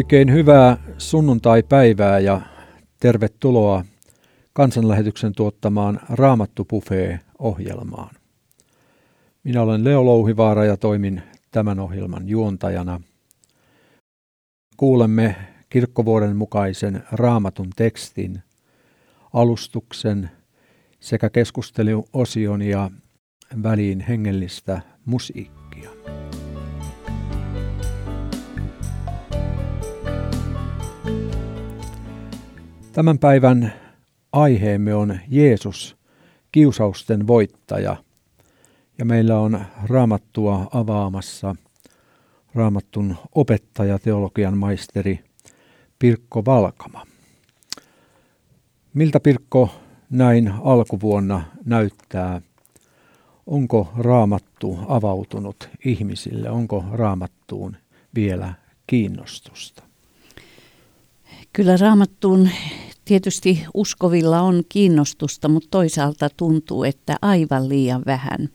Oikein hyvää sunnuntai-päivää ja tervetuloa kansanlähetyksen tuottamaan Raamattu ohjelmaan Minä olen Leo Louhivaara ja toimin tämän ohjelman juontajana. Kuulemme kirkkovuoden mukaisen raamatun tekstin, alustuksen sekä keskusteluosion ja väliin hengellistä musiikkia. Tämän päivän aiheemme on Jeesus, kiusausten voittaja. Ja meillä on raamattua avaamassa raamattun opettaja, teologian maisteri Pirkko Valkama. Miltä Pirkko näin alkuvuonna näyttää? Onko raamattu avautunut ihmisille? Onko raamattuun vielä kiinnostusta? Kyllä raamattuun tietysti uskovilla on kiinnostusta, mutta toisaalta tuntuu, että aivan liian vähän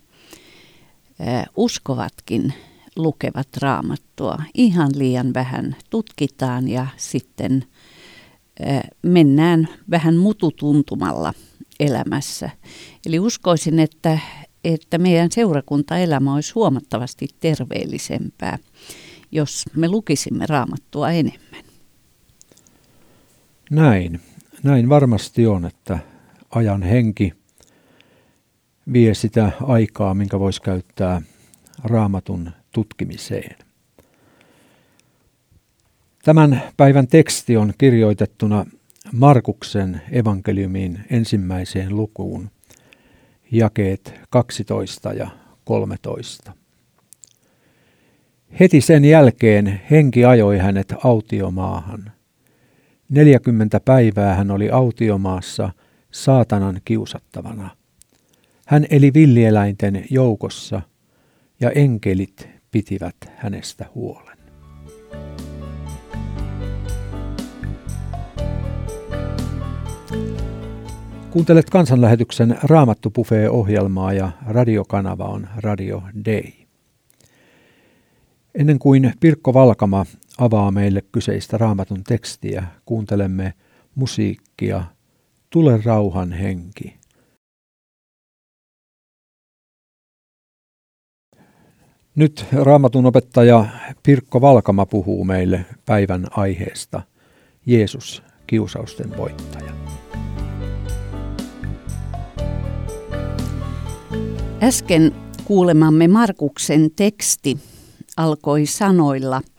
uskovatkin lukevat raamattua. Ihan liian vähän tutkitaan ja sitten mennään vähän mututuntumalla elämässä. Eli uskoisin, että, että meidän seurakuntaelämä olisi huomattavasti terveellisempää, jos me lukisimme raamattua enemmän. Näin. Näin varmasti on, että ajan henki vie sitä aikaa, minkä voisi käyttää raamatun tutkimiseen. Tämän päivän teksti on kirjoitettuna Markuksen evankeliumin ensimmäiseen lukuun, jakeet 12 ja 13. Heti sen jälkeen henki ajoi hänet autiomaahan. Neljäkymmentä päivää hän oli autiomaassa saatanan kiusattavana. Hän eli villieläinten joukossa ja enkelit pitivät hänestä huolen. Kuuntelet kansanlähetyksen Raamattu ohjelmaa ja radiokanava on Radio Day. Ennen kuin Pirkko Valkama avaa meille kyseistä raamatun tekstiä, kuuntelemme musiikkia Tule rauhan henki. Nyt raamatun opettaja Pirkko Valkama puhuu meille päivän aiheesta Jeesus, kiusausten voittaja. Äsken kuulemamme Markuksen teksti alkoi sanoilla –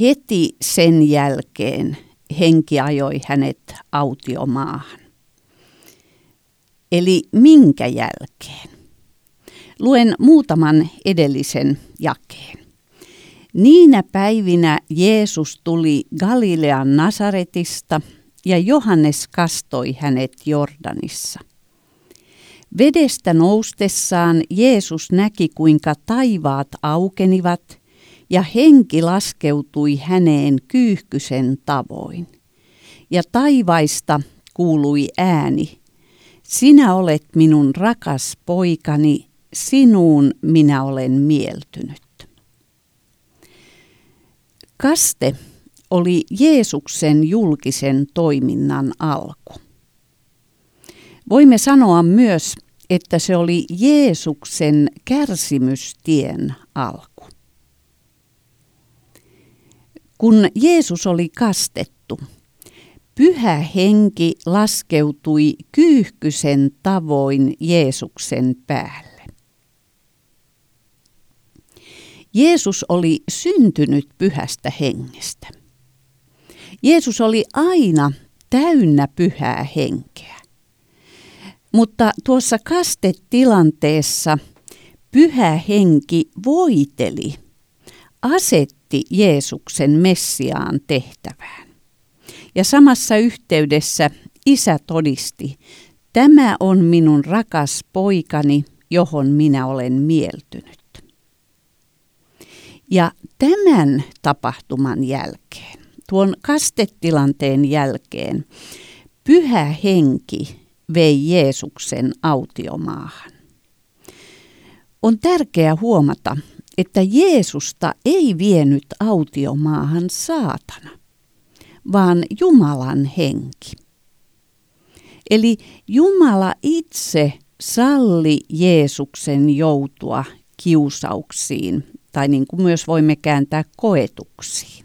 Heti sen jälkeen henki ajoi hänet autiomaahan. Eli minkä jälkeen? Luen muutaman edellisen jakeen. Niinä päivinä Jeesus tuli Galilean Nasaretista ja Johannes kastoi hänet Jordanissa. Vedestä noustessaan Jeesus näki, kuinka taivaat aukenivat – ja henki laskeutui häneen kyyhkysen tavoin. Ja taivaista kuului ääni, sinä olet minun rakas poikani, sinuun minä olen mieltynyt. Kaste oli Jeesuksen julkisen toiminnan alku. Voimme sanoa myös, että se oli Jeesuksen kärsimystien alku. Kun Jeesus oli kastettu, pyhä henki laskeutui kyyhkysen tavoin Jeesuksen päälle. Jeesus oli syntynyt pyhästä hengestä. Jeesus oli aina täynnä pyhää henkeä. Mutta tuossa kastetilanteessa pyhä henki voiteli, asetti johti Jeesuksen Messiaan tehtävään. Ja samassa yhteydessä isä todisti, tämä on minun rakas poikani, johon minä olen mieltynyt. Ja tämän tapahtuman jälkeen, tuon kastetilanteen jälkeen, pyhä henki vei Jeesuksen autiomaahan. On tärkeää huomata, että Jeesusta ei vienyt autiomaahan saatana. vaan Jumalan henki. Eli Jumala itse salli Jeesuksen joutua kiusauksiin, tai niin kuin myös voimme kääntää koetuksiin.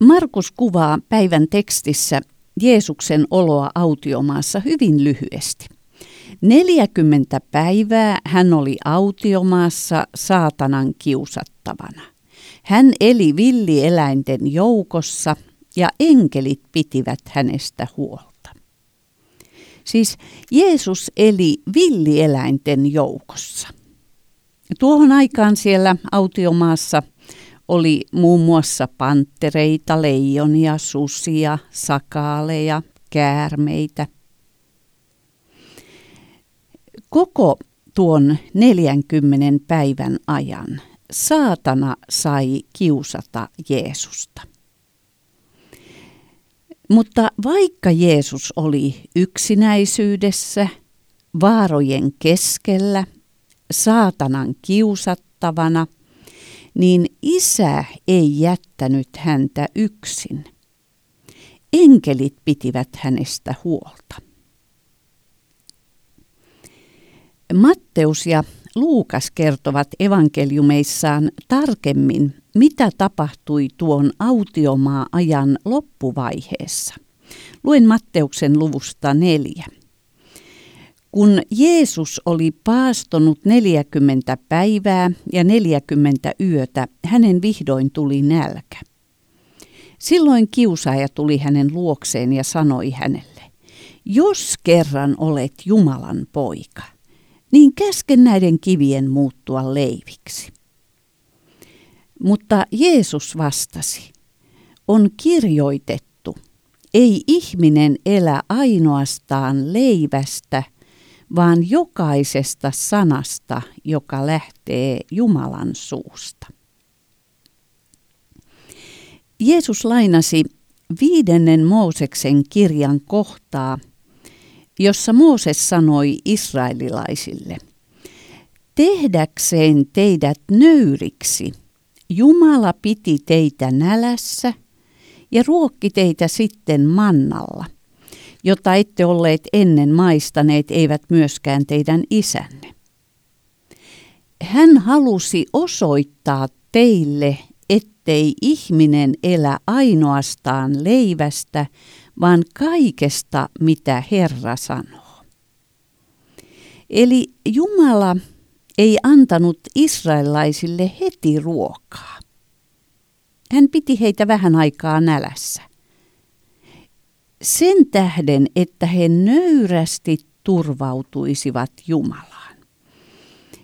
Markus kuvaa päivän tekstissä Jeesuksen oloa autiomaassa hyvin lyhyesti. 40 päivää hän oli autiomaassa saatanan kiusattavana. Hän eli villieläinten joukossa ja enkelit pitivät hänestä huolta. Siis Jeesus eli villieläinten joukossa. Tuohon aikaan siellä autiomaassa oli muun muassa panttereita, leijonia, susia, sakaaleja, käärmeitä. Koko tuon 40 päivän ajan saatana sai kiusata Jeesusta. Mutta vaikka Jeesus oli yksinäisyydessä, vaarojen keskellä, saatanan kiusattavana, niin isä ei jättänyt häntä yksin. Enkelit pitivät hänestä huolta. Matteus ja Luukas kertovat evankeliumeissaan tarkemmin, mitä tapahtui tuon autiomaa-ajan loppuvaiheessa. Luen Matteuksen luvusta neljä. Kun Jeesus oli paastonut 40 päivää ja 40 yötä, hänen vihdoin tuli nälkä. Silloin kiusaaja tuli hänen luokseen ja sanoi hänelle, jos kerran olet Jumalan poika, niin käsken näiden kivien muuttua leiviksi. Mutta Jeesus vastasi, on kirjoitettu, ei ihminen elä ainoastaan leivästä, vaan jokaisesta sanasta, joka lähtee Jumalan suusta. Jeesus lainasi viidennen Mooseksen kirjan kohtaa, jossa Mooses sanoi israelilaisille, Tehdäkseen teidät nöyriksi, Jumala piti teitä nälässä ja ruokki teitä sitten mannalla – jota ette olleet ennen maistaneet, eivät myöskään teidän isänne. Hän halusi osoittaa teille, ettei ihminen elä ainoastaan leivästä, vaan kaikesta, mitä Herra sanoo. Eli Jumala ei antanut israelaisille heti ruokaa. Hän piti heitä vähän aikaa nälässä sen tähden, että he nöyrästi turvautuisivat Jumalaan.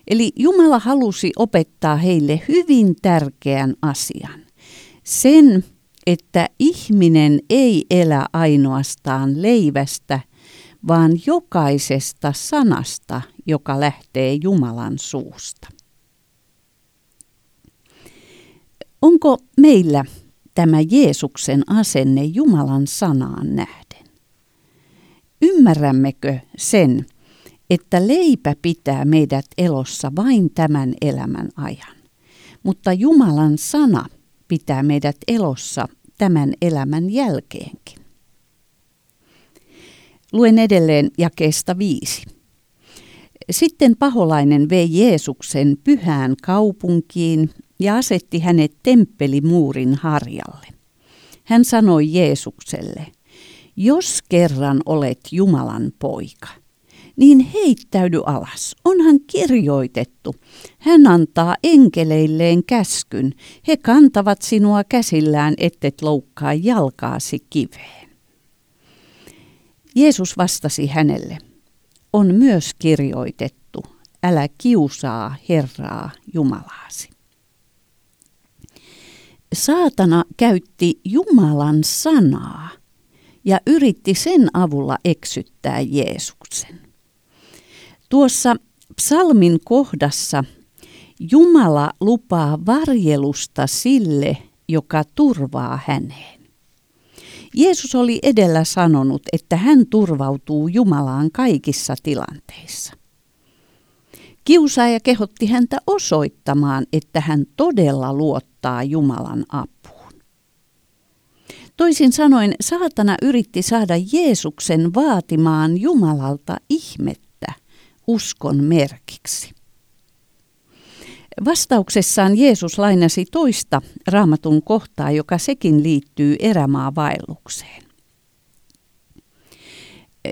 Eli Jumala halusi opettaa heille hyvin tärkeän asian. Sen, että ihminen ei elä ainoastaan leivästä, vaan jokaisesta sanasta, joka lähtee Jumalan suusta. Onko meillä tämä Jeesuksen asenne Jumalan sanaan nähden? Ymmärrämmekö sen, että leipä pitää meidät elossa vain tämän elämän ajan, mutta Jumalan sana pitää meidät elossa tämän elämän jälkeenkin? Luen edelleen jakeesta viisi. Sitten paholainen vei Jeesuksen pyhään kaupunkiin ja asetti hänet temppelimuurin harjalle. Hän sanoi Jeesukselle, jos kerran olet Jumalan poika, niin heittäydy alas. Onhan kirjoitettu. Hän antaa enkeleilleen käskyn. He kantavat sinua käsillään, ettet loukkaa jalkaasi kiveen. Jeesus vastasi hänelle, on myös kirjoitettu, älä kiusaa Herraa Jumalaasi. Saatana käytti Jumalan sanaa ja yritti sen avulla eksyttää Jeesuksen. Tuossa psalmin kohdassa Jumala lupaa varjelusta sille, joka turvaa häneen. Jeesus oli edellä sanonut, että hän turvautuu Jumalaan kaikissa tilanteissa. Kiusaaja kehotti häntä osoittamaan, että hän todella luottaa Jumalan apuun. Toisin sanoen saatana yritti saada Jeesuksen vaatimaan Jumalalta ihmettä uskon merkiksi. Vastauksessaan Jeesus lainasi toista raamatun kohtaa, joka sekin liittyy erämaavaellukseen.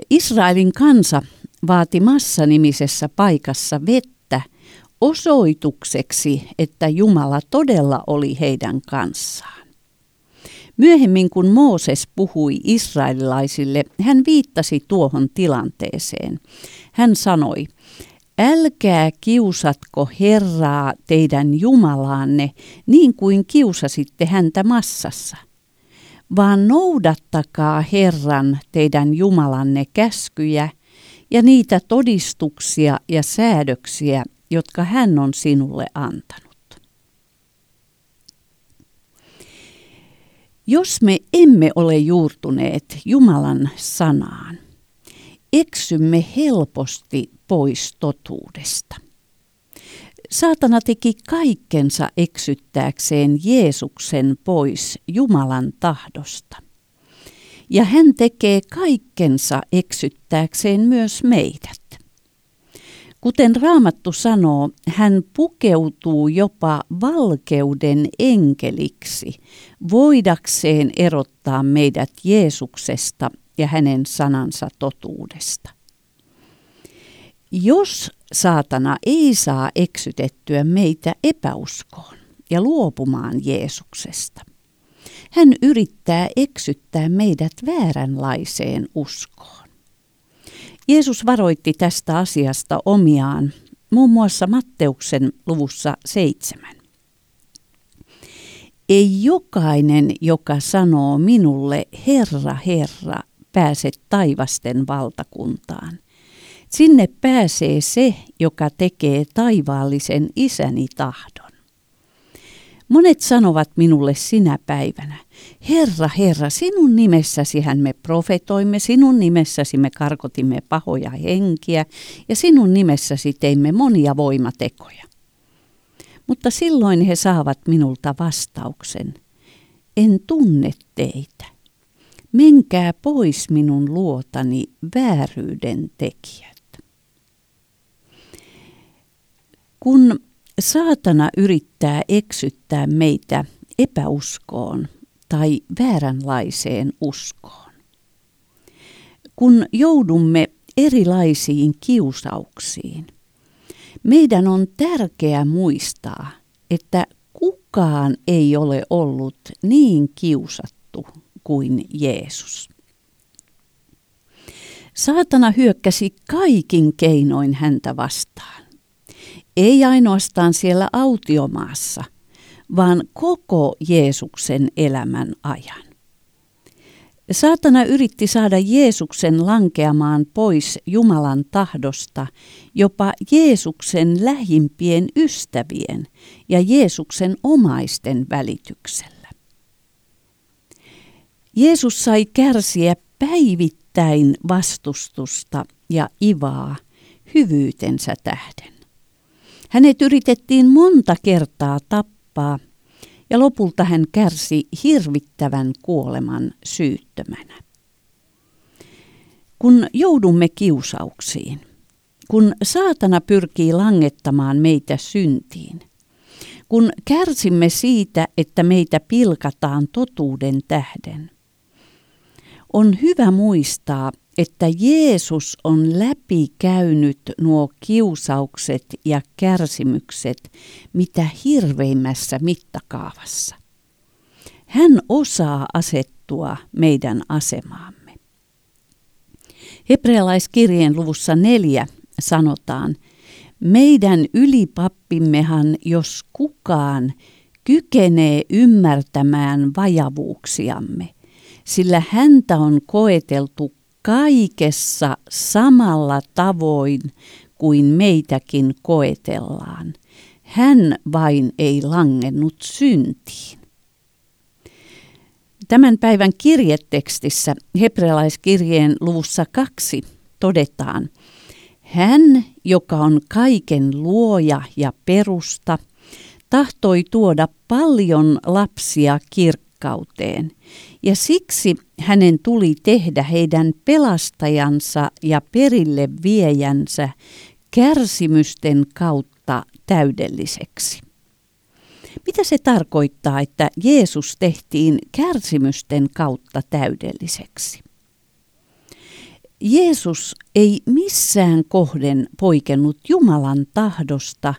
Israelin kansa vaati Massa-nimisessä paikassa vettä osoitukseksi, että Jumala todella oli heidän kanssaan. Myöhemmin kun Mooses puhui israelilaisille, hän viittasi tuohon tilanteeseen. Hän sanoi, älkää kiusatko Herraa teidän Jumalaanne niin kuin kiusasitte häntä massassa, vaan noudattakaa Herran teidän Jumalanne käskyjä ja niitä todistuksia ja säädöksiä, jotka hän on sinulle antanut. Jos me emme ole juurtuneet Jumalan sanaan, eksymme helposti pois totuudesta. Saatana teki kaikkensa eksyttääkseen Jeesuksen pois Jumalan tahdosta. Ja hän tekee kaikkensa eksyttääkseen myös meidät. Kuten Raamattu sanoo, hän pukeutuu jopa valkeuden enkeliksi, voidakseen erottaa meidät Jeesuksesta ja hänen sanansa totuudesta. Jos saatana ei saa eksytettyä meitä epäuskoon ja luopumaan Jeesuksesta, hän yrittää eksyttää meidät vääränlaiseen uskoon. Jeesus varoitti tästä asiasta omiaan, muun muassa Matteuksen luvussa seitsemän. Ei jokainen, joka sanoo minulle, Herra, Herra, pääse taivasten valtakuntaan. Sinne pääsee se, joka tekee taivaallisen isäni tahdon. Monet sanovat minulle sinä päivänä, Herra, Herra, sinun nimessäsihän me profetoimme, sinun nimessäsi me karkotimme pahoja henkiä ja sinun nimessäsi teimme monia voimatekoja. Mutta silloin he saavat minulta vastauksen, en tunne teitä. Menkää pois minun luotani vääryyden tekijät. Kun saatana yrittää eksyttää meitä epäuskoon tai vääränlaiseen uskoon, kun joudumme erilaisiin kiusauksiin, meidän on tärkeää muistaa, että kukaan ei ole ollut niin kiusattu kuin Jeesus. Saatana hyökkäsi kaikin keinoin häntä vastaan. Ei ainoastaan siellä autiomaassa, vaan koko Jeesuksen elämän ajan. Saatana yritti saada Jeesuksen lankeamaan pois Jumalan tahdosta jopa Jeesuksen lähimpien ystävien ja Jeesuksen omaisten välityksellä. Jeesus sai kärsiä päivittäin vastustusta ja ivaa hyvyytensä tähden. Hänet yritettiin monta kertaa tappaa ja lopulta hän kärsi hirvittävän kuoleman syyttömänä. Kun joudumme kiusauksiin, kun saatana pyrkii langettamaan meitä syntiin, kun kärsimme siitä, että meitä pilkataan totuuden tähden, on hyvä muistaa, että Jeesus on läpikäynyt nuo kiusaukset ja kärsimykset mitä hirveimmässä mittakaavassa. Hän osaa asettua meidän asemaamme. Hebrealaiskirjeen luvussa neljä sanotaan, meidän ylipappimmehan jos kukaan kykenee ymmärtämään vajavuuksiamme, sillä häntä on koeteltu kaikessa samalla tavoin kuin meitäkin koetellaan. Hän vain ei langennut syntiin. Tämän päivän kirjetekstissä hebrealaiskirjeen luvussa kaksi todetaan, hän, joka on kaiken luoja ja perusta, tahtoi tuoda paljon lapsia kirkkoon rikkauteen. Ja siksi hänen tuli tehdä heidän pelastajansa ja perille viejänsä kärsimysten kautta täydelliseksi. Mitä se tarkoittaa, että Jeesus tehtiin kärsimysten kautta täydelliseksi? Jeesus ei missään kohden poikennut Jumalan tahdosta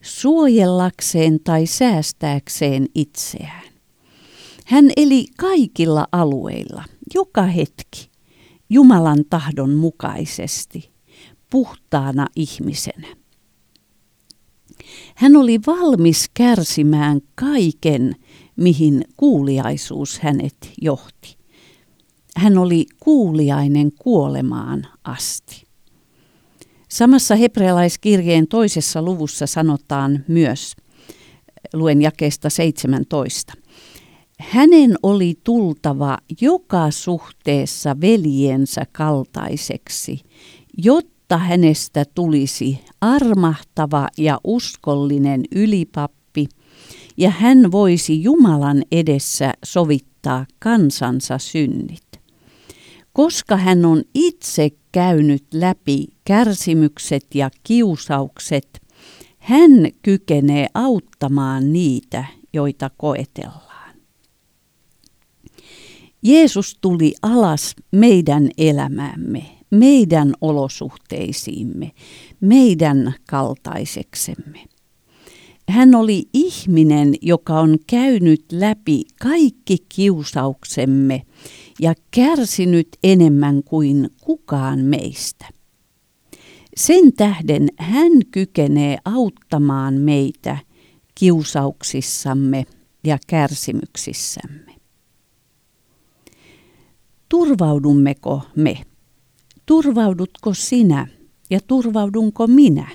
suojellakseen tai säästääkseen itseään. Hän eli kaikilla alueilla, joka hetki, Jumalan tahdon mukaisesti, puhtaana ihmisenä. Hän oli valmis kärsimään kaiken, mihin kuuliaisuus hänet johti. Hän oli kuuliainen kuolemaan asti. Samassa hebrealaiskirjeen toisessa luvussa sanotaan myös, luen jakeesta 17. Hänen oli tultava joka suhteessa veljensä kaltaiseksi, jotta hänestä tulisi armahtava ja uskollinen ylipappi, ja hän voisi Jumalan edessä sovittaa kansansa synnit. Koska hän on itse käynyt läpi kärsimykset ja kiusaukset, hän kykenee auttamaan niitä, joita koetellaan. Jeesus tuli alas meidän elämäämme, meidän olosuhteisiimme, meidän kaltaiseksemme. Hän oli ihminen, joka on käynyt läpi kaikki kiusauksemme ja kärsinyt enemmän kuin kukaan meistä. Sen tähden hän kykenee auttamaan meitä kiusauksissamme ja kärsimyksissämme. Turvaudummeko me? Turvaudutko sinä ja turvaudunko minä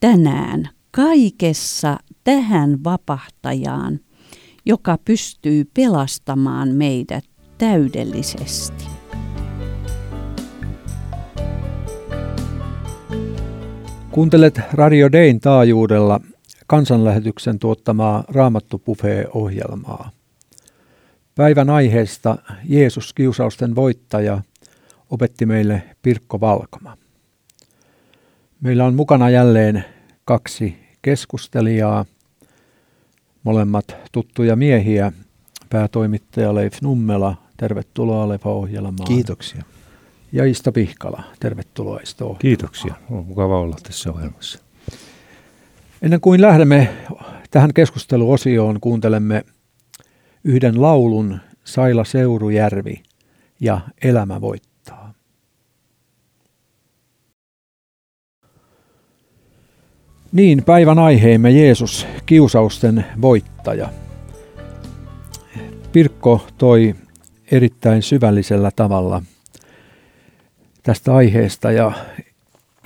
tänään kaikessa tähän vapahtajaan, joka pystyy pelastamaan meidät täydellisesti. Kuuntelet Radio Dayn taajuudella kansanlähetyksen tuottamaa Raamattu ohjelmaa Päivän aiheesta Jeesus kiusausten voittaja opetti meille Pirkko Valkoma. Meillä on mukana jälleen kaksi keskustelijaa, molemmat tuttuja miehiä, päätoimittaja Leif Nummela Tervetuloa Lefa-ohjelmaan. Kiitoksia. Ja Isto Pihkala, tervetuloa Isto Kiitoksia, on mukava olla tässä ohjelmassa. Ennen kuin lähdemme tähän keskusteluosioon, kuuntelemme yhden laulun Saila Seurujärvi ja Elämä voittaa. Niin, päivän aiheemme Jeesus, kiusausten voittaja. Pirkko toi erittäin syvällisellä tavalla tästä aiheesta ja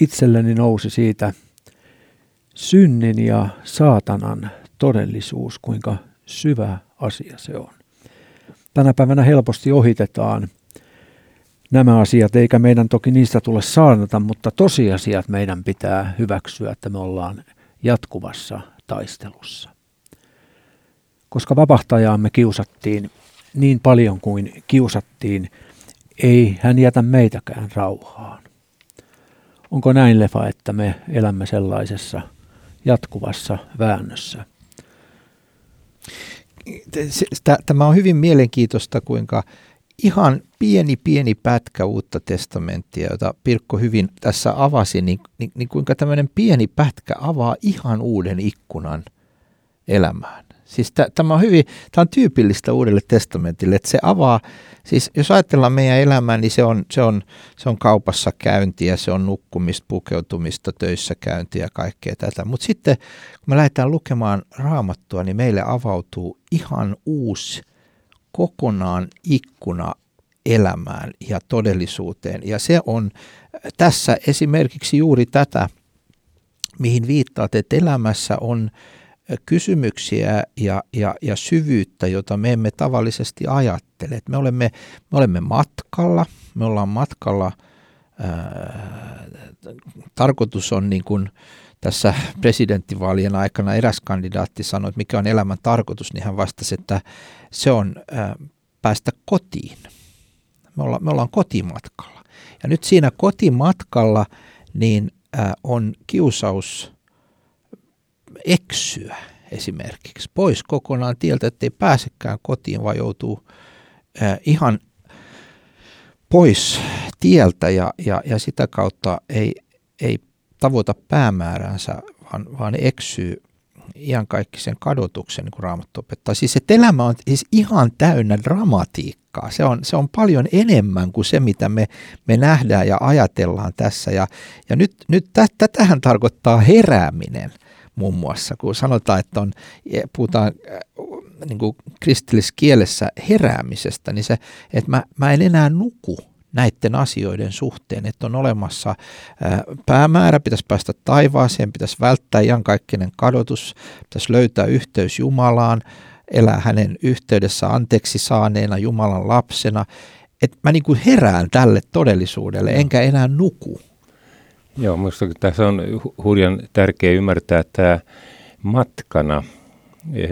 itselleni nousi siitä synnin ja saatanan todellisuus, kuinka syvä asia se on. Tänä päivänä helposti ohitetaan nämä asiat, eikä meidän toki niistä tule saarnata, mutta tosiasiat meidän pitää hyväksyä, että me ollaan jatkuvassa taistelussa. Koska vapahtajaamme kiusattiin niin paljon kuin kiusattiin, ei hän jätä meitäkään rauhaan. Onko näin, Lefa, että me elämme sellaisessa jatkuvassa väännössä? Tämä on hyvin mielenkiintoista, kuinka ihan pieni pieni pätkä uutta testamenttia, jota Pirkko hyvin tässä avasi, niin, niin, niin kuinka tämmöinen pieni pätkä avaa ihan uuden ikkunan elämään. Siis tämä on hyvin, tämä on tyypillistä uudelle testamentille, että se avaa, siis jos ajatellaan meidän elämää, niin se on, se on, se on kaupassa käyntiä, se on nukkumista, pukeutumista, töissä käyntiä ja kaikkea tätä. Mutta sitten kun me lähdetään lukemaan raamattua, niin meille avautuu ihan uusi kokonaan ikkuna elämään ja todellisuuteen. Ja se on tässä esimerkiksi juuri tätä, mihin viittaat, että elämässä on kysymyksiä ja, ja, ja syvyyttä, jota me emme tavallisesti ajattele. Me olemme, me olemme matkalla, me ollaan matkalla, ää, tarkoitus on niin kuin tässä presidenttivaalien aikana eräs kandidaatti sanoi, että mikä on elämän tarkoitus, niin hän vastasi, että se on päästä kotiin. Me ollaan, me ollaan kotimatkalla. Ja nyt siinä kotimatkalla niin on kiusaus eksyä esimerkiksi pois kokonaan tieltä, ettei pääsekään kotiin, vaan joutuu ihan pois tieltä ja, ja, ja sitä kautta ei, ei tavoita päämääränsä, vaan, vaan eksyy sen kadotuksen, niin kuin Raamattu opettaa. Siis että elämä on siis ihan täynnä dramatiikkaa. Se on, se on paljon enemmän kuin se, mitä me, me nähdään ja ajatellaan tässä. Ja, ja nyt, nyt tätähän tarkoittaa herääminen muun muassa, kun sanotaan, että on, puhutaan äh, niin kuin kristillisessä kielessä heräämisestä, niin se, että mä, mä en enää nuku, näiden asioiden suhteen, että on olemassa päämäärä, pitäisi päästä taivaaseen, pitäisi välttää iankaikkinen kadotus, pitäisi löytää yhteys Jumalaan, elää hänen yhteydessä anteeksi saaneena Jumalan lapsena, että mä niin kuin herään tälle todellisuudelle, enkä enää nuku. Joo, minusta tässä on hurjan tärkeää ymmärtää tämä matkana,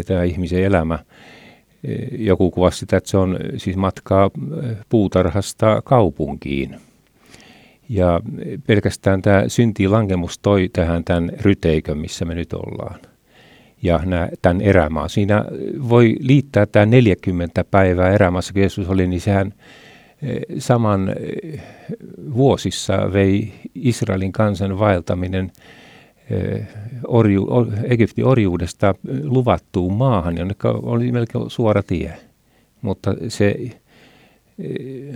tämä ihmisen elämä – joku kuvasi sitä, että se on siis matkaa puutarhasta kaupunkiin. Ja pelkästään tämä syntilankemus toi tähän tämän ryteikön, missä me nyt ollaan. Ja nämä, tämän erämaa. Siinä voi liittää tämä 40 päivää erämaassa, kun Jeesus oli, niin sehän saman vuosissa vei Israelin kansan vaeltaminen – orju, Egyptin orjuudesta luvattuun maahan, jonne oli melkein suora tie. Mutta se,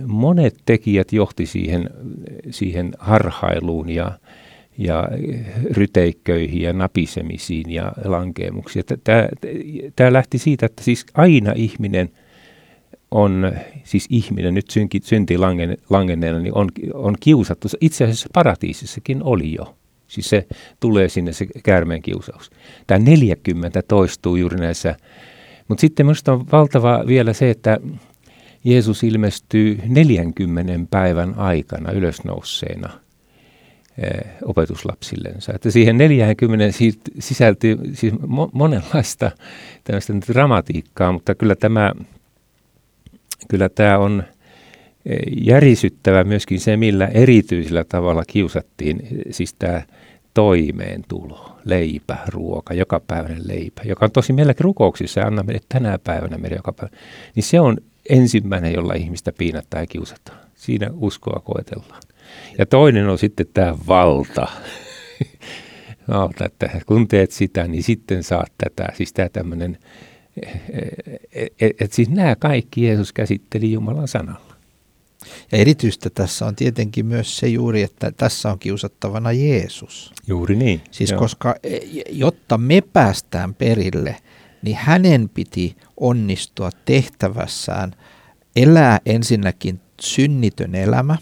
monet tekijät johti siihen, siihen harhailuun ja, ja ryteikköihin ja napisemisiin ja lankeemuksiin. Tämä lähti siitä, että siis aina ihminen on, siis ihminen nyt synti langenneena, niin on, on kiusattu. Itse asiassa paratiisissakin oli jo Siis se tulee sinne se käärmeen kiusaus. Tämä 40 toistuu juuri näissä. Mutta sitten minusta on valtava vielä se, että Jeesus ilmestyy 40 päivän aikana ylösnousseena eh, opetuslapsillensa. Että siihen 40 sisältyy siis monenlaista tämmöistä dramatiikkaa, mutta kyllä tämä, kyllä tämä on – järisyttävä myöskin se, millä erityisellä tavalla kiusattiin, siis tämä toimeentulo, leipä, ruoka, jokapäiväinen leipä, joka on tosi meilläkin rukouksissa ja anna meille tänä päivänä meidän joka päivä, niin se on ensimmäinen, jolla ihmistä piinattaa ja kiusataan. Siinä uskoa koetellaan. Ja toinen on sitten tämä valta. valta, että kun teet sitä, niin sitten saat tätä. Siis tämä tämmöinen, että et, et siis nämä kaikki Jeesus käsitteli Jumalan sanalla. Ja erityistä tässä on tietenkin myös se juuri, että tässä on kiusattavana Jeesus. Juuri niin. Siis Joo. koska e, jotta me päästään perille, niin hänen piti onnistua tehtävässään elää ensinnäkin synnitön elämä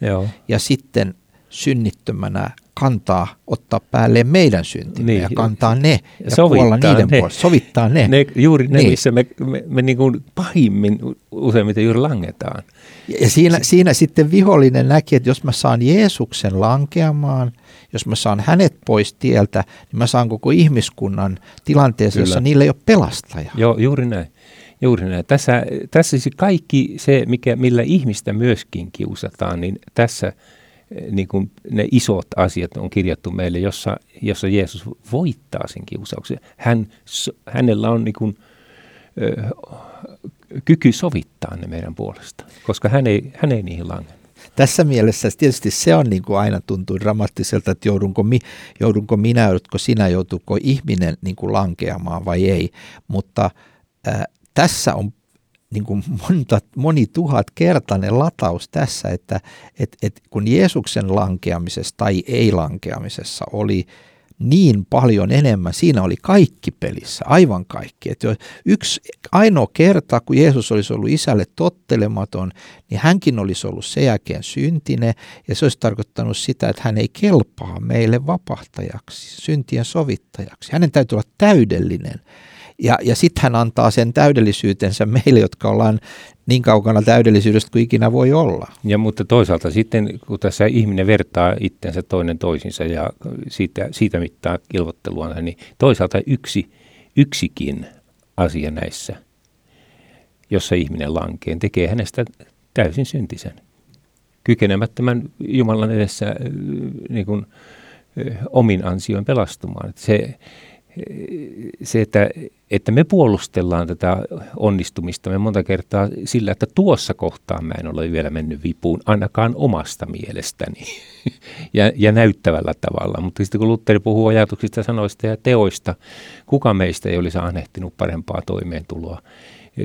Joo. ja sitten synnittömänä kantaa, ottaa päälle meidän syntimme niin, ja kantaa ne ja kuolla niiden ne. puolesta, sovittaa ne. ne juuri ne, niin. missä me, me, me niin kuin pahimmin useimmiten juuri langetaan. Ja siinä, siinä sitten vihollinen näki, että jos mä saan Jeesuksen lankeamaan, jos mä saan hänet pois tieltä, niin mä saan koko ihmiskunnan tilanteessa, Kyllä. jossa niillä ei ole pelastajaa. Joo, juuri näin. Juuri näin. Tässä, tässä siis kaikki se, mikä, millä ihmistä myöskin kiusataan, niin tässä – niin kuin ne isot asiat on kirjattu meille, jossa, jossa Jeesus voittaa sen kiusauksen. Hän, hänellä on niin kuin, ö, kyky sovittaa ne meidän puolesta, koska hän ei, hän ei niihin lange. Tässä mielessä tietysti se on niin kuin aina tuntuu dramaattiselta, että joudunko, mi, joudunko minä, joudutko sinä, joutuuko ihminen niin kuin lankeamaan vai ei. Mutta äh, tässä on niin kuin monta, moni tuhat kertainen lataus tässä, että et, et kun Jeesuksen lankeamisessa tai ei-lankeamisessa oli niin paljon enemmän, siinä oli kaikki pelissä, aivan kaikki. Että yksi ainoa kerta, kun Jeesus olisi ollut isälle tottelematon, niin hänkin olisi ollut sen jälkeen syntinen, ja se olisi tarkoittanut sitä, että hän ei kelpaa meille vapahtajaksi, syntien sovittajaksi. Hänen täytyy olla täydellinen Ja, ja sitten hän antaa sen täydellisyytensä meille, jotka ollaan niin kaukana täydellisyydestä kuin ikinä voi olla. Ja mutta toisaalta sitten, kun tässä ihminen vertaa itsensä toinen toisinsa ja siitä, siitä mittaa kilvottelua, niin toisaalta yksi, yksikin asia näissä, jossa ihminen lankeen, tekee hänestä täysin syntisen. Kykenemättömän Jumalan edessä äh, niin kuin, äh, omin ansioin pelastumaan. Että se, se, että, että me puolustellaan tätä onnistumista me monta kertaa sillä, että tuossa kohtaa mä en ole vielä mennyt vipuun, ainakaan omasta mielestäni ja, ja näyttävällä tavalla. Mutta sitten kun Lutteri puhuu ajatuksista, sanoista ja teoista, kuka meistä ei olisi ahnehtinut parempaa toimeentuloa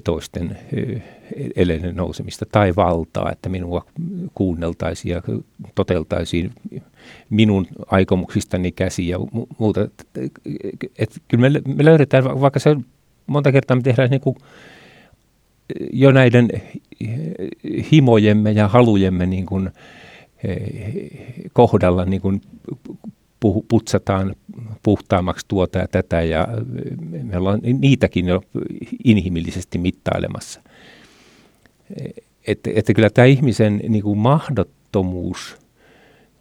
toisten eleiden nousemista tai valtaa, että minua kuunneltaisiin ja toteltaisiin minun aikomuksistani käsi ja muuta. Et kyllä me, me löydetään, vaikka se monta kertaa me tehdään niin kuin jo näiden himojemme ja halujemme niin kuin, kohdalla niin kuin putsataan puhtaammaksi tuota ja tätä ja me ollaan niitäkin jo inhimillisesti mittailemassa. Että, että kyllä tämä ihmisen niin kuin mahdottomuus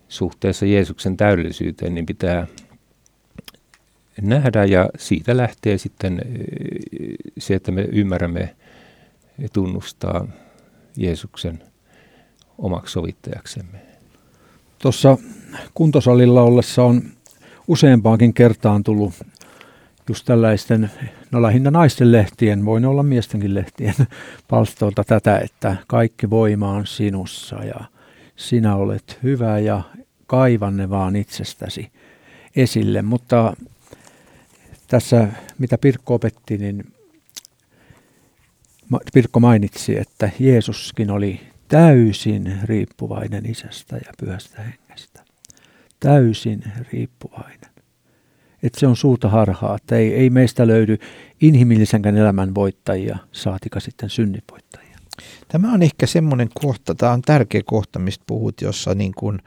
suhteessa Jeesuksen täydellisyyteen niin pitää nähdä ja siitä lähtee sitten se, että me ymmärrämme tunnustaa Jeesuksen omaksi sovittajaksemme. Tuossa kuntosalilla ollessa on useampaankin kertaan tullut just tällaisten, no lähinnä naisten lehtien, voi olla miestenkin lehtien palstoilta tätä, että kaikki voima on sinussa ja sinä olet hyvä ja kaivanne vaan itsestäsi esille. Mutta tässä, mitä Pirkko opetti, niin Pirkko mainitsi, että Jeesuskin oli täysin riippuvainen isästä ja pyhästä hengestä. Täysin riippuvainen. Että se on suurta harhaa, että ei, ei meistä löydy inhimillisenkään elämän voittajia, saatika sitten synnivoittajia. Tämä on ehkä semmoinen kohta, tämä on tärkeä kohta, mistä puhut, jossa niin kuin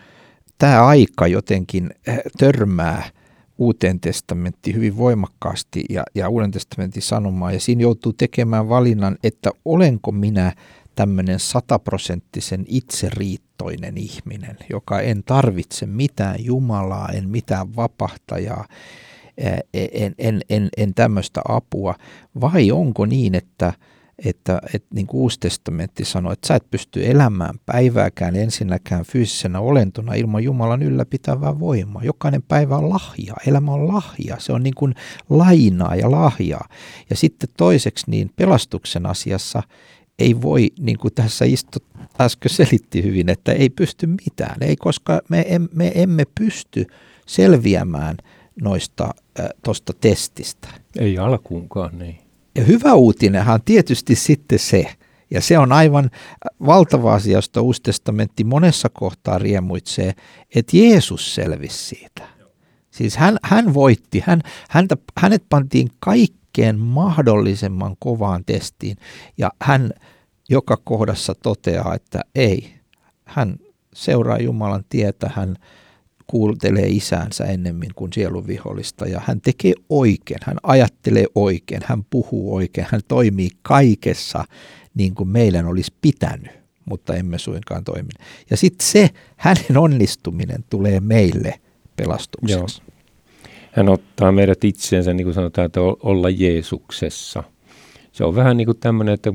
tämä aika jotenkin eh, törmää uuteen testamenttiin hyvin voimakkaasti ja, ja uuden testamentin sanomaan. Ja siinä joutuu tekemään valinnan, että olenko minä tämmöinen sataprosenttisen itseriittoinen ihminen, joka en tarvitse mitään Jumalaa, en mitään vapahtajaa, en, en, en, en tämmöistä apua, vai onko niin, että, että, että niin kuin Uusi testamentti sanoo, että sä et pysty elämään päivääkään ensinnäkään fyysisenä olentona ilman Jumalan ylläpitävää voimaa. Jokainen päivä on lahja, elämä on lahja, se on niin kuin lainaa ja lahjaa. Ja sitten toiseksi niin pelastuksen asiassa ei voi, niin kuin tässä istu äsken selitti hyvin, että ei pysty mitään, ei, koska me, em, me emme pysty selviämään noista tuosta testistä. Ei alkuunkaan, niin. Ja hyvä uutinenhan tietysti sitten se, ja se on aivan valtava asia, josta Uusi testamentti monessa kohtaa riemuitsee, että Jeesus selvisi siitä. Siis hän, hän voitti, hän, häntä, hänet pantiin kaikkeen mahdollisemman kovaan testiin, ja hän joka kohdassa toteaa, että ei, hän seuraa Jumalan tietä, hän kuuntelee isäänsä ennemmin kuin sielun vihollista ja hän tekee oikein, hän ajattelee oikein, hän puhuu oikein, hän toimii kaikessa niin kuin meidän olisi pitänyt, mutta emme suinkaan toimi. Ja sitten se hänen onnistuminen tulee meille pelastukseksi. Joo. Hän ottaa meidät itseensä, niin kuin sanotaan, että olla Jeesuksessa. Se on vähän niin kuin tämmöinen, että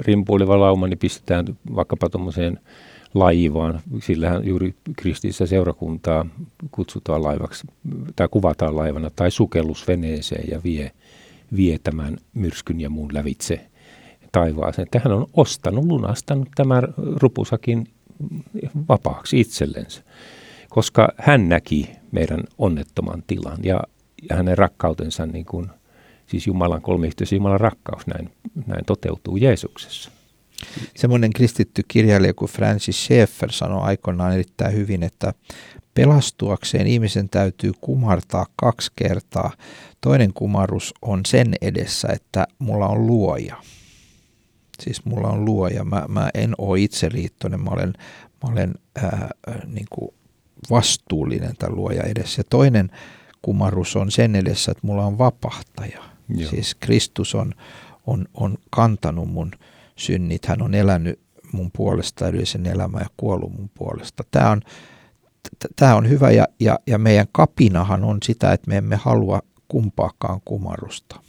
rimpuileva lauma niin pistetään vaikkapa tuommoiseen – laivaan. Sillähän juuri kristissä seurakuntaa kutsutaan laivaksi tai kuvataan laivana tai sukellusveneeseen ja vie, vie tämän myrskyn ja muun lävitse taivaaseen. Tähän on ostanut, lunastanut tämän rupusakin vapaaksi itsellensä, koska hän näki meidän onnettoman tilan ja, hänen rakkautensa, niin kuin, siis Jumalan kolmiyhteys, Jumalan rakkaus näin, näin toteutuu Jeesuksessa. Semmoinen kristitty kirjailija kuin Francis Schaeffer sanoi aikoinaan erittäin hyvin, että pelastuakseen ihmisen täytyy kumartaa kaksi kertaa. Toinen kumarus on sen edessä, että mulla on luoja. Siis mulla on luoja. Mä, mä en ole itseriittoinen, mä olen, mä olen ää, niin kuin vastuullinen tämän luoja edessä. Ja toinen kumarus on sen edessä, että mulla on vapahtaja Joo. Siis Kristus on, on, on kantanut mun synnit, hän on elänyt mun puolesta edellisen elämän ja kuollut mun puolesta. Tämä on, tämä on hyvä ja, ja, ja meidän kapinahan on sitä, että me emme halua kumpaakaan kumarusta.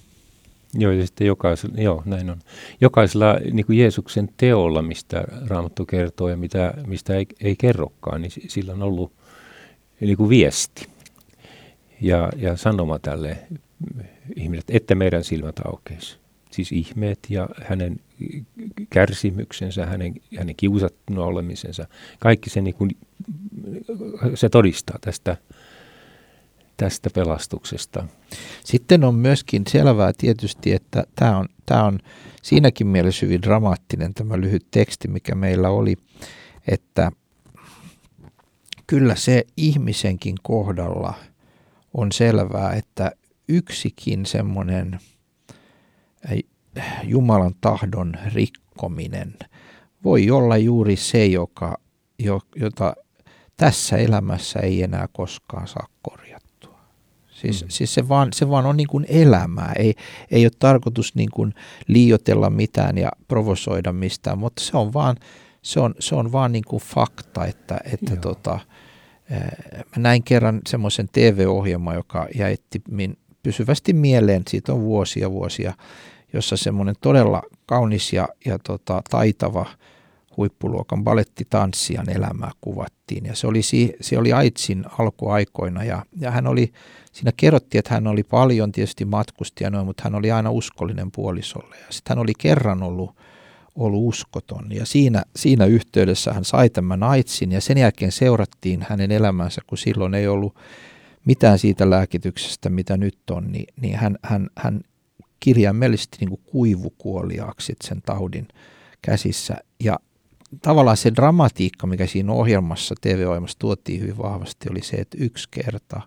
Joo, ja sitten jokaisella, joo, näin on. Jokaisella niin kuin Jeesuksen teolla, mistä Raamattu kertoo ja mitä, mistä ei, ei kerrokaan, niin sillä on ollut niin kuin viesti ja, ja sanoma tälle ihmiselle, että meidän silmät aukeisi. Siis ihmeet ja hänen kärsimyksensä, hänen, hänen kiusattuna olemisensa, kaikki se, niin kuin, se todistaa tästä, tästä pelastuksesta. Sitten on myöskin selvää tietysti, että tämä on, tämä on siinäkin mielessä hyvin dramaattinen tämä lyhyt teksti, mikä meillä oli, että kyllä se ihmisenkin kohdalla on selvää, että yksikin semmoinen Jumalan tahdon rikkominen voi olla juuri se, joka, jota tässä elämässä ei enää koskaan saa korjattua. Siis, mm. siis se, vaan, se vaan on niin kuin elämää. Ei, ei ole tarkoitus niin kuin liiotella mitään ja provosoida mistään, mutta se on vaan, se on, se on vaan niin kuin fakta, että, että tota, mä näin kerran semmoisen TV-ohjelman, joka jäitti min pysyvästi mieleen, siitä on vuosia vuosia, jossa semmoinen todella kaunis ja, ja tota, taitava huippuluokan balettitanssijan elämää kuvattiin. Ja se oli, se oli Aitsin alkuaikoina ja, ja hän oli, siinä kerrottiin, että hän oli paljon tietysti matkusti ja noin, mutta hän oli aina uskollinen puolisolle. Ja sitten hän oli kerran ollut, ollut uskoton ja siinä, siinä yhteydessä hän sai tämän Aitsin ja sen jälkeen seurattiin hänen elämänsä, kun silloin ei ollut mitään siitä lääkityksestä, mitä nyt on, niin, niin hän, hän, hän kirjaimellisesti niin kuin kuivukuoliaaksi sen taudin käsissä. Ja tavallaan se dramatiikka, mikä siinä ohjelmassa, TV-ohjelmassa tuotiin hyvin vahvasti, oli se, että yksi kerta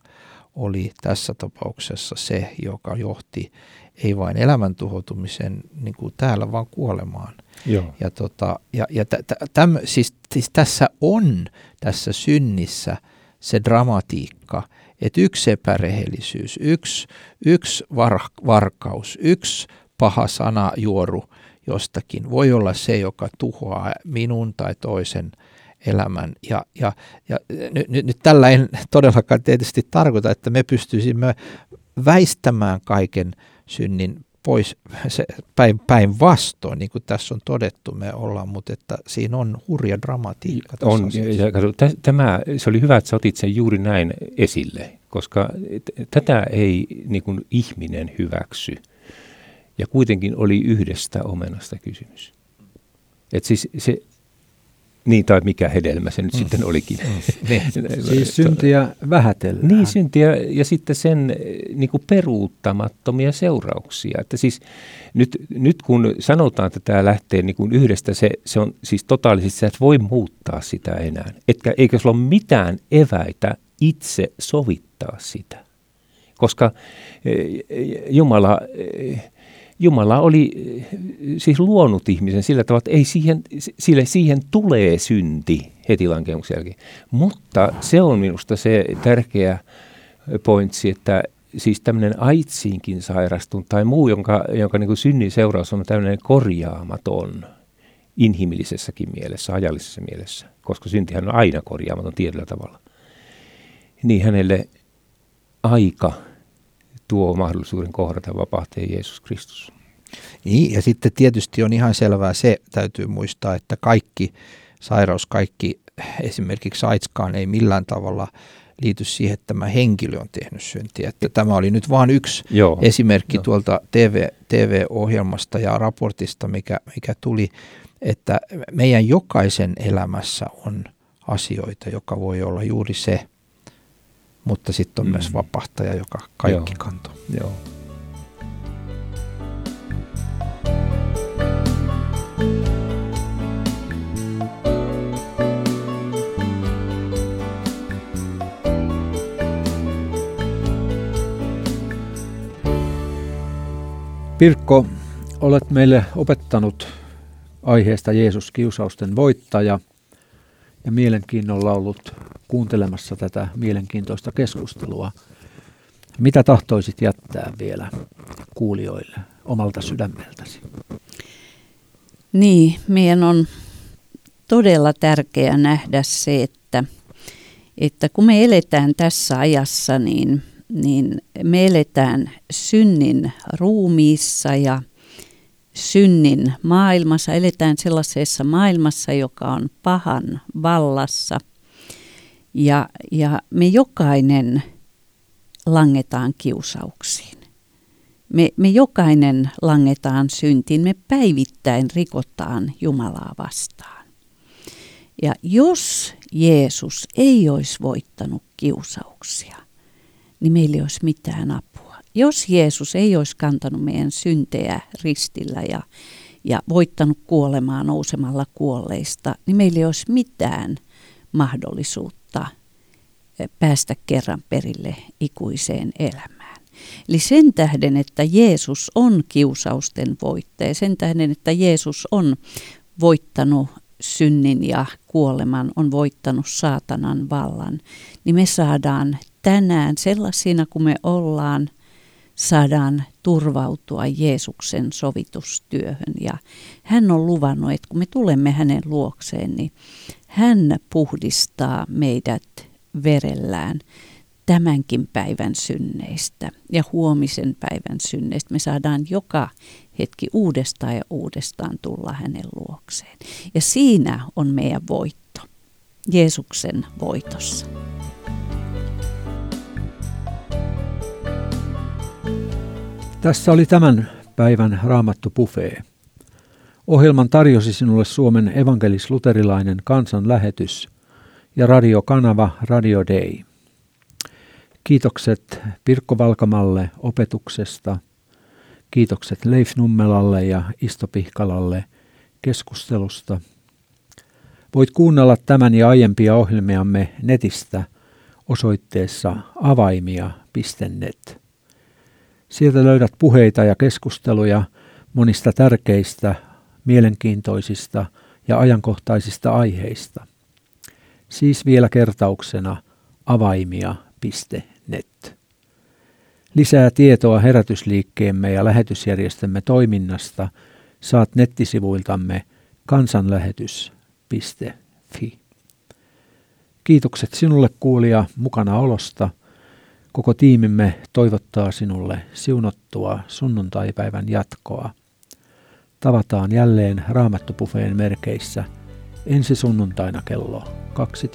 oli tässä tapauksessa se, joka johti ei vain elämän tuhoutumisen niin kuin täällä, vaan kuolemaan. Joo. Ja, tota, ja, ja t- t- täm, siis, siis tässä on tässä synnissä se dramatiikka, että yksi epärehellisyys, yksi, yksi var, varkaus, yksi paha sana juoru jostakin voi olla se, joka tuhoaa minun tai toisen elämän. Ja, ja, ja nyt, nyt, nyt tällä en todellakaan tietysti tarkoita, että me pystyisimme väistämään kaiken synnin pois se päin, päin vastoin, niin kuin tässä on todettu, me ollaan, mutta että siinä on hurja dramatiikka. On, ja, kato, tämä, se oli hyvä, että sä otit sen juuri näin esille, koska tätä ei niin kuin ihminen hyväksy. Ja kuitenkin oli yhdestä omenasta kysymys. Et siis se, niin, tai mikä hedelmä se nyt mm. sitten olikin. Mm. Niin. siis syntiä vähätellään. Niin, syntiä ja sitten sen niin kuin peruuttamattomia seurauksia. Että siis nyt, nyt kun sanotaan, että tämä lähtee niin kuin yhdestä, se, se on siis totaalisesti, että et voi muuttaa sitä enää. Etkä, eikä sulla ole mitään eväitä itse sovittaa sitä. Koska eh, Jumala eh, Jumala oli eh, siis luonut ihmisen sillä tavalla, että ei siihen, sille, siihen tulee synti heti lankemuksen jälkeen. Mutta se on minusta se tärkeä pointsi, että siis tämmöinen aitsiinkin sairastunut tai muu, jonka, jonka niin kuin synnin seuraus on tämmöinen korjaamaton inhimillisessäkin mielessä, ajallisessa mielessä, koska syntihän on aina korjaamaton tietyllä tavalla. Niin hänelle aika tuo mahdollisuuden kohdata vapahteen Jeesus Kristus. Niin, ja sitten tietysti on ihan selvää se, täytyy muistaa, että kaikki sairaus, kaikki esimerkiksi AIDSkaan ei millään tavalla liity siihen, että tämä henkilö on tehnyt syntiä. Että tämä oli nyt vain yksi Joo. esimerkki Joo. tuolta TV, TV-ohjelmasta ja raportista, mikä, mikä tuli, että meidän jokaisen elämässä on asioita, joka voi olla juuri se, mutta sitten on mm. myös vapahtaja, joka kaikki Joo. kantoo. Joo. Pirkko, olet meille opettanut aiheesta Jeesus kiusausten voittaja ja mielenkiinnolla ollut kuuntelemassa tätä mielenkiintoista keskustelua. Mitä tahtoisit jättää vielä kuulijoille omalta sydämeltäsi? Niin, meidän on todella tärkeää nähdä se, että, että kun me eletään tässä ajassa, niin, niin me eletään synnin ruumiissa ja synnin maailmassa. Eletään sellaisessa maailmassa, joka on pahan vallassa. Ja, ja me jokainen langetaan kiusauksiin. Me, me jokainen langetaan syntiin, me päivittäin rikotaan Jumalaa vastaan. Ja jos Jeesus ei olisi voittanut kiusauksia, niin meillä ei olisi mitään apua. Jos Jeesus ei olisi kantanut meidän syntejä ristillä ja, ja voittanut kuolemaa nousemalla kuolleista, niin meillä ei olisi mitään mahdollisuutta päästä kerran perille ikuiseen elämään. Eli sen tähden, että Jeesus on kiusausten voittaja, sen tähden, että Jeesus on voittanut synnin ja kuoleman, on voittanut saatanan vallan, niin me saadaan tänään sellaisina kuin me ollaan, saadaan turvautua Jeesuksen sovitustyöhön. Ja hän on luvannut, että kun me tulemme hänen luokseen, niin hän puhdistaa meidät verellään tämänkin päivän synneistä ja huomisen päivän synneistä. Me saadaan joka hetki uudestaan ja uudestaan tulla hänen luokseen. Ja siinä on meidän voitto, Jeesuksen voitossa. Tässä oli tämän päivän Raamattu Buffet. Ohjelman tarjosi sinulle Suomen evankelis-luterilainen kansanlähetys ja radiokanava Radio Day. Kiitokset Pirkko Valkamalle opetuksesta. Kiitokset Leif Nummelalle ja Isto Pihkalalle keskustelusta. Voit kuunnella tämän ja aiempia ohjelmiamme netistä osoitteessa avaimia.net. Sieltä löydät puheita ja keskusteluja monista tärkeistä, mielenkiintoisista ja ajankohtaisista aiheista. Siis vielä kertauksena avaimia.net. Lisää tietoa herätysliikkeemme ja lähetysjärjestömme toiminnasta saat nettisivuiltamme kansanlähetys.fi. Kiitokset sinulle kuulija mukana olosta – Koko tiimimme toivottaa sinulle siunottua sunnuntaipäivän jatkoa. Tavataan jälleen Raamattopufeen merkeissä ensi sunnuntaina kello 12.